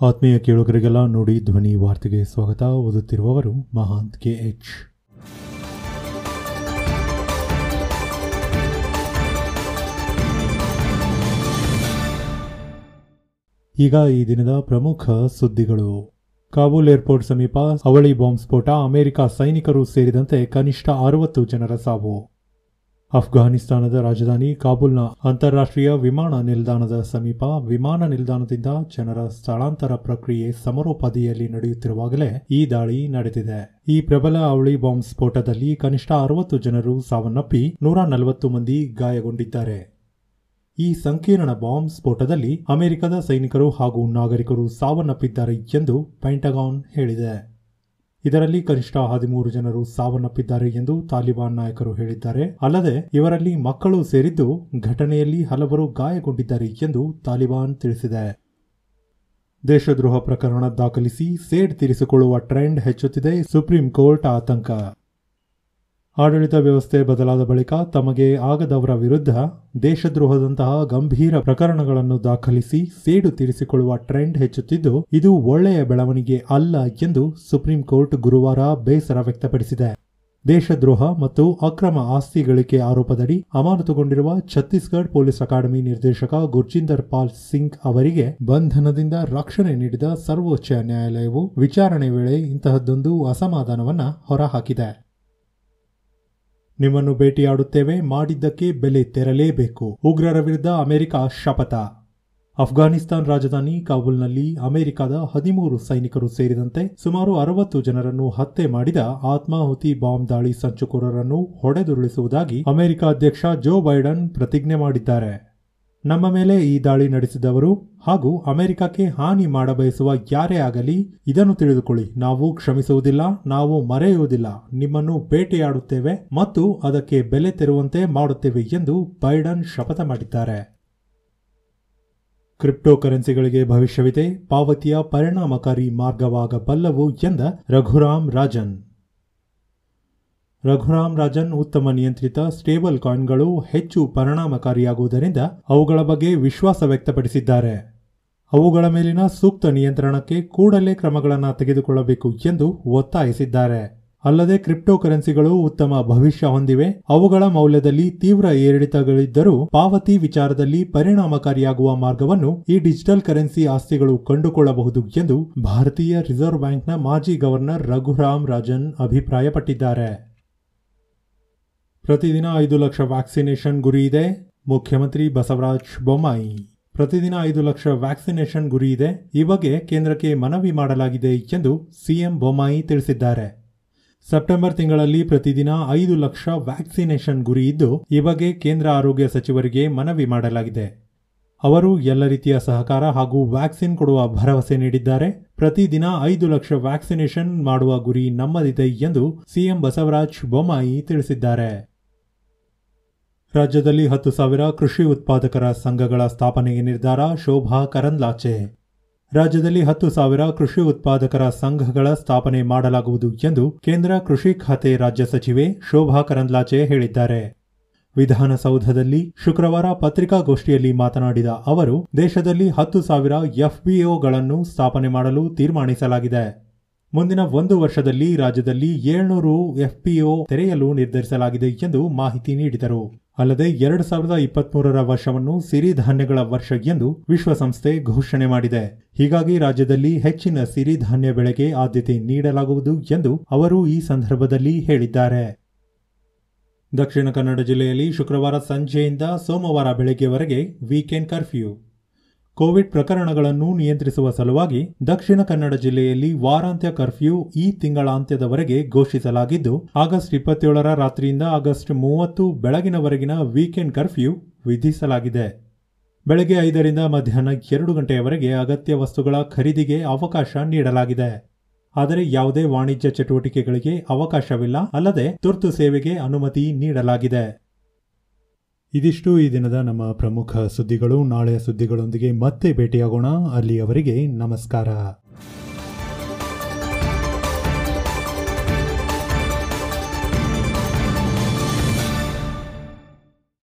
ಆತ್ಮೀಯ ಕೇಳುಗರಿಗೆಲ್ಲ ನೋಡಿ ಧ್ವನಿ ವಾರ್ತೆಗೆ ಸ್ವಾಗತ. ಓದುತ್ತಿರುವವರು ಮಹಾಂತ್ ಕೆ ಎಚ್. ಈಗ ಈ ದಿನದ ಪ್ರಮುಖ ಸುದ್ದಿಗಳು. ಕಾಬೂಲ್ ಏರ್ಪೋರ್ಟ್ ಸಮೀಪ ಅವಳಿ ಬಾಂಬ್ ಸ್ಫೋಟ. ಅಮೆರಿಕ ಸೈನಿಕರು ಸೇರಿದಂತೆ ಕನಿಷ್ಠ ಅರವತ್ತು ಜನರ ಸಾವು. ಅಫ್ಘಾನಿಸ್ತಾನದ ರಾಜಧಾನಿ ಕಾಬೂಲ್ನ ಅಂತಾರಾಷ್ಟ್ರೀಯ ವಿಮಾನ ನಿಲ್ದಾಣದ ಸಮೀಪ ವಿಮಾನ ನಿಲ್ದಾಣದಿಂದ ಜನರ ಸ್ಥಳಾಂತರ ಪ್ರಕ್ರಿಯೆ ಸಮರೋಪಾದಿಯಲ್ಲಿ ನಡೆಯುತ್ತಿರುವಾಗಲೇ ಈ ದಾಳಿ ನಡೆದಿದೆ. ಈ ಪ್ರಬಲ ಅವಳಿ ಬಾಂಬ್ ಸ್ಫೋಟದಲ್ಲಿ ಕನಿಷ್ಠ ಅರವತ್ತು ಜನರು ಸಾವನ್ನಪ್ಪಿ ನೂರ ನಲವತ್ತು ಮಂದಿ ಗಾಯಗೊಂಡಿದ್ದಾರೆ. ಈ ಸಂಕೀರ್ಣ ಬಾಂಬ್ ಸ್ಫೋಟದಲ್ಲಿ ಅಮೆರಿಕದ ಸೈನಿಕರು ಹಾಗೂ ನಾಗರಿಕರು ಸಾವನ್ನಪ್ಪಿದ್ದಾರೆ ಎಂದು ಪೆಂಟಗಾನ್ ಹೇಳಿದೆ. ಇದರಲ್ಲಿ ಕನಿಷ್ಠ ಹದಿಮೂರು ಜನರು ಸಾವನ್ನಪ್ಪಿದ್ದಾರೆ ಎಂದು ತಾಲಿಬಾನ್ ನಾಯಕರು ಹೇಳಿದ್ದಾರೆ. ಅಲ್ಲದೆ, ಇವರಲ್ಲಿ ಮಕ್ಕಳು ಸೇರಿದ್ದು ಘಟನೆಯಲ್ಲಿ ಹಲವರು ಗಾಯಗೊಂಡಿದ್ದಾರೆ ಎಂದು ತಾಲಿಬಾನ್ ತಿಳಿಸಿದೆ. ದೇಶದ್ರೋಹ ಪ್ರಕರಣ ದಾಖಲಿಸಿ ಸೇಡ್ ತೀರಿಸಿಕೊಳ್ಳುವ ಟ್ರೆಂಡ್ ಹೆಚ್ಚುತ್ತಿದೆ, ಸುಪ್ರೀಂ ಕೋರ್ಟ್ ಆತಂಕ. ಆಡಳಿತ ವ್ಯವಸ್ಥೆ ಬದಲಾದ ಬಳಿಕ ತಮಗೆ ಆಗದವರ ವಿರುದ್ಧ ದೇಶದ್ರೋಹದಂತಹ ಗಂಭೀರ ಪ್ರಕರಣಗಳನ್ನು ದಾಖಲಿಸಿ ಸೇಡು ತೀರಿಸಿಕೊಳ್ಳುವ ಟ್ರೆಂಡ್ ಹೆಚ್ಚುತ್ತಿದ್ದು, ಇದು ಒಳ್ಳೆಯ ಬೆಳವಣಿಗೆ ಅಲ್ಲ ಎಂದು ಸುಪ್ರೀಂ ಕೋರ್ಟ್ ಗುರುವಾರ ಬೇಸರ ವ್ಯಕ್ತಪಡಿಸಿದೆ. ದೇಶದ್ರೋಹ ಮತ್ತು ಅಕ್ರಮ ಆಸ್ತಿ ಗಳಿಕೆ ಆರೋಪದಡಿ ಅಮಾನತುಗೊಂಡಿರುವ ಛತ್ತೀಸ್ಗಢ ಪೊಲೀಸ್ ಅಕಾಡೆಮಿ ನಿರ್ದೇಶಕ ಗುರ್ಜಿಂದರ್ ಪಾಲ್ ಸಿಂಗ್ ಅವರಿಗೆ ಬಂಧನದಿಂದ ರಕ್ಷಣೆ ನೀಡಿದ ಸರ್ವೋಚ್ಚ ನ್ಯಾಯಾಲಯವು ವಿಚಾರಣೆ ವೇಳೆ ಇಂತಹದ್ದೊಂದು ಅಸಮಾಧಾನವನ್ನು ಹೊರಹಾಕಿದೆ. ನಿಮ್ಮನ್ನು ಭೇಟಿಯಾಡುತ್ತೇವೆ. ಮಾಡಿದ್ದಕ್ಕೆ ಬೆಲೆ ತೆರಲೇಬೇಕು. ಉಗ್ರರ ವಿರುದ್ಧ ಅಮೆರಿಕ ಶಪಥ. ಅಫ್ಘಾನಿಸ್ತಾನ್ ರಾಜಧಾನಿ ಕಾಬೂಲ್ನಲ್ಲಿ ಅಮೆರಿಕದ ಹದಿಮೂರು ಸೈನಿಕರು ಸೇರಿದಂತೆ ಸುಮಾರು ಅರವತ್ತು ಜನರನ್ನು ಹತ್ಯೆ ಮಾಡಿದ ಆತ್ಮಾಹುತಿ ಬಾಂಬ್ ದಾಳಿ ಸಂಚುಕೋರರನ್ನು ಹೊಡೆದುರುಳಿಸುವುದಾಗಿ ಅಮೆರಿಕ ಅಧ್ಯಕ್ಷ ಜೋ ಬೈಡನ್ ಪ್ರತಿಜ್ಞೆ ಮಾಡಿದ್ದಾರೆ. ನಮ್ಮ ಮೇಲೆ ಈ ದಾಳಿ ನಡೆಸಿದವರು ಹಾಗೂ ಅಮೆರಿಕಕ್ಕೆ ಹಾನಿ ಮಾಡಬಯಸುವ ಯಾರೇ ಆಗಲಿ, ಇದನ್ನು ತಿಳಿದುಕೊಳ್ಳಿ. ನಾವು ಕ್ಷಮಿಸುವುದಿಲ್ಲ, ನಾವು ಮರೆಯುವುದಿಲ್ಲ. ನಿಮ್ಮನ್ನು ಬೇಟೆಯಾಡುತ್ತೇವೆ ಮತ್ತು ಅದಕ್ಕೆ ಬೆಲೆ ತೆರುವಂತೆ ಮಾಡುತ್ತೇವೆ ಎಂದು ಬೈಡನ್ ಶಪಥ ಮಾಡಿದ್ದಾರೆ. ಕ್ರಿಪ್ಟೋ ಕರೆನ್ಸಿಗಳಿಗೆ ಭವಿಷ್ಯವಿದೆ, ಪಾವತಿಯ ಪರಿಣಾಮಕಾರಿ ಮಾರ್ಗವಾಗಬಲ್ಲವು ಎಂದ ರಘುರಾಮ್ ರಾಜನ್. ರಘುರಾಮ್ ರಾಜನ್ ಉತ್ತಮ ನಿಯಂತ್ರಿತ ಸ್ಟೇಬಲ್ ಕಾಯಿನ್ಗಳು ಹೆಚ್ಚು ಪರಿಣಾಮಕಾರಿಯಾಗುವುದರಿಂದ ಅವುಗಳ ಬಗ್ಗೆ ವಿಶ್ವಾಸ ವ್ಯಕ್ತಪಡಿಸಿದ್ದಾರೆ. ಅವುಗಳ ಮೇಲಿನ ಸೂಕ್ತ ನಿಯಂತ್ರಣಕ್ಕೆ ಕೂಡಲೇ ಕ್ರಮಗಳನ್ನು ತೆಗೆದುಕೊಳ್ಳಬೇಕು ಎಂದು ಒತ್ತಾಯಿಸಿದ್ದಾರೆ. ಅಲ್ಲದೆ ಕ್ರಿಪ್ಟೋ ಕರೆನ್ಸಿಗಳು ಉತ್ತಮ ಭವಿಷ್ಯ ಹೊಂದಿವೆ. ಅವುಗಳ ಮೌಲ್ಯದಲ್ಲಿ ತೀವ್ರ ಏರಿಳಿತಗಳಿದ್ದರೂ ಪಾವತಿ ವಿಚಾರದಲ್ಲಿ ಪರಿಣಾಮಕಾರಿಯಾಗುವ ಮಾರ್ಗವನ್ನು ಈ ಡಿಜಿಟಲ್ ಕರೆನ್ಸಿ ಆಸ್ತಿಗಳು ಕಂಡುಕೊಳ್ಳಬಹುದು ಎಂದು ಭಾರತೀಯ ರಿಸರ್ವ್ ಬ್ಯಾಂಕ್ನ ಮಾಜಿ ಗವರ್ನರ್ ರಘುರಾಮ್ ರಾಜನ್ ಅಭಿಪ್ರಾಯಪಟ್ಟಿದ್ದಾರೆ. ಪ್ರತಿದಿನ ಐದು ಲಕ್ಷ ವ್ಯಾಕ್ಸಿನೇಷನ್ ಗುರಿ ಇದೆ. ಮುಖ್ಯಮಂತ್ರಿ ಬಸವರಾಜ ಬೊಮ್ಮಾಯಿ. ಪ್ರತಿದಿನ ಐದು ಲಕ್ಷ ವ್ಯಾಕ್ಸಿನೇಷನ್ ಗುರಿ ಇದೆ. ಈ ಬಗ್ಗೆ ಕೇಂದ್ರಕ್ಕೆ ಮನವಿ ಮಾಡಲಾಗಿದೆ ಎಂದು ಸಿಎಂ ಬೊಮ್ಮಾಯಿ ತಿಳಿಸಿದ್ದಾರೆ. ಸೆಪ್ಟೆಂಬರ್ ತಿಂಗಳಲ್ಲಿ ಪ್ರತಿದಿನ ಐದು ಲಕ್ಷ ವ್ಯಾಕ್ಸಿನೇಷನ್ ಗುರಿ ಇದ್ದು, ಈ ಬಗ್ಗೆ ಕೇಂದ್ರ ಆರೋಗ್ಯ ಸಚಿವರಿಗೆ ಮನವಿ ಮಾಡಲಾಗಿದೆ. ಅವರು ಎಲ್ಲ ರೀತಿಯ ಸಹಕಾರ ಹಾಗೂ ವ್ಯಾಕ್ಸಿನ್ ಕೊಡುವ ಭರವಸೆ ನೀಡಿದ್ದಾರೆ. ಪ್ರತಿದಿನ ಐದು ಲಕ್ಷ ವ್ಯಾಕ್ಸಿನೇಷನ್ ಮಾಡುವ ಗುರಿ ನಮ್ಮದಿದೆ ಎಂದು ಸಿಎಂ ಬಸವರಾಜ ಬೊಮ್ಮಾಯಿ ತಿಳಿಸಿದ್ದಾರೆ. ರಾಜ್ಯದಲ್ಲಿ ಹತ್ತು ಸಾವಿರ ಕೃಷಿ ಉತ್ಪಾದಕರ ಸಂಘಗಳ ಸ್ಥಾಪನೆಗೆ ನಿರ್ಧಾರ ಶೋಭಾ ಕರಂದ್ಲಾಚೆ. ರಾಜ್ಯದಲ್ಲಿ ಹತ್ತು ಸಾವಿರ ಕೃಷಿ ಉತ್ಪಾದಕರ ಸಂಘಗಳ ಸ್ಥಾಪನೆ ಮಾಡಲಾಗುವುದು ಎಂದು ಕೇಂದ್ರ ಕೃಷಿ ಖಾತೆ ರಾಜ್ಯ ಸಚಿವೆ ಶೋಭಾ ಕರಂದ್ಲಾಚೆ ಹೇಳಿದ್ದಾರೆ. ವಿಧಾನಸೌಧದಲ್ಲಿ ಶುಕ್ರವಾರ ಪತ್ರಿಕಾಗೋಷ್ಠಿಯಲ್ಲಿ ಮಾತನಾಡಿದ ಅವರು, ದೇಶದಲ್ಲಿ ಹತ್ತು ಸಾವಿರ ಎಫ್ಬಿಒಗಳನ್ನು ಸ್ಥಾಪನೆ ಮಾಡಲು ತೀರ್ಮಾನಿಸಲಾಗಿದೆ. ಮುಂದಿನ ಒಂದು ವರ್ಷದಲ್ಲಿ ರಾಜ್ಯದಲ್ಲಿ ಏಳ್ನೂರು ಎಫ್ಪಿಒ ತೆರೆಯಲು ನಿರ್ಧರಿಸಲಾಗಿದೆ ಎಂದು ಮಾಹಿತಿ ನೀಡಿದರು. ಅಲ್ಲದೆ ಎರಡು ಸಾವಿರದ ಇಪ್ಪತ್ಮೂರರ ವರ್ಷವನ್ನು ಸಿರಿಧಾನ್ಯಗಳ ವರ್ಷ ಎಂದು ವಿಶ್ವಸಂಸ್ಥೆ ಘೋಷಣೆ ಮಾಡಿದೆ. ಹೀಗಾಗಿ ರಾಜ್ಯದಲ್ಲಿ ಹೆಚ್ಚಿನ ಸಿರಿಧಾನ್ಯ ಬೆಳೆಗೆ ಆದ್ಯತೆ ನೀಡಲಾಗುವುದು ಎಂದು ಅವರು ಈ ಸಂದರ್ಭದಲ್ಲಿ ಹೇಳಿದ್ದಾರೆ. ದಕ್ಷಿಣ ಕನ್ನಡ ಜಿಲ್ಲೆಯಲ್ಲಿ ಶುಕ್ರವಾರ ಸಂಜೆಯಿಂದ ಸೋಮವಾರ ಬೆಳಗ್ಗೆವರೆಗೆ ವೀಕೆಂಡ್ ಕರ್ಫ್ಯೂ ಕೋವಿಡ್ ಪ್ರಕರಣಗಳನ್ನು ನಿಯಂತ್ರಿಸುವ ಸಲುವಾಗಿ ದಕ್ಷಿಣ ಕನ್ನಡ ಜಿಲ್ಲೆಯಲ್ಲಿ ವಾರಾಂತ್ಯ ಕರ್ಫ್ಯೂ ಈ ತಿಂಗಳಾಂತ್ಯದವರೆಗೆ ಘೋಷಿಸಲಾಗಿದ್ದು, ಆಗಸ್ಟ್ ಇಪ್ಪತ್ತೇಳರ ರಾತ್ರಿಯಿಂದ ಆಗಸ್ಟ್ ಮೂವತ್ತು ಬೆಳಗಿನವರೆಗಿನ ವೀಕೆಂಡ್ ಕರ್ಫ್ಯೂ ವಿಧಿಸಲಾಗಿದೆ. ಬೆಳಗ್ಗೆ ಐದರಿಂದ ಮಧ್ಯಾಹ್ನ ಎರಡು ಗಂಟೆಯವರೆಗೆ ಅಗತ್ಯ ವಸ್ತುಗಳ ಖರೀದಿಗೆ ಅವಕಾಶ ನೀಡಲಾಗಿದೆ. ಆದರೆ ಯಾವುದೇ ವಾಣಿಜ್ಯ ಚಟುವಟಿಕೆಗಳಿಗೆ ಅವಕಾಶವಿಲ್ಲ, ಅಲ್ಲದೆ ತುರ್ತು ಸೇವೆಗೆ ಅನುಮತಿ ನೀಡಲಾಗಿದೆ. ಇದಿಷ್ಟು ಈ ದಿನದ ನಮ್ಮ ಪ್ರಮುಖ ಸುದ್ದಿಗಳು. ನಾಳೆಯ ಸುದ್ದಿಗಳೊಂದಿಗೆ ಮತ್ತೆ ಭೇಟಿಯಾಗೋಣ. ಅಲ್ಲಿಯವರೆಗೆ ನಮಸ್ಕಾರ.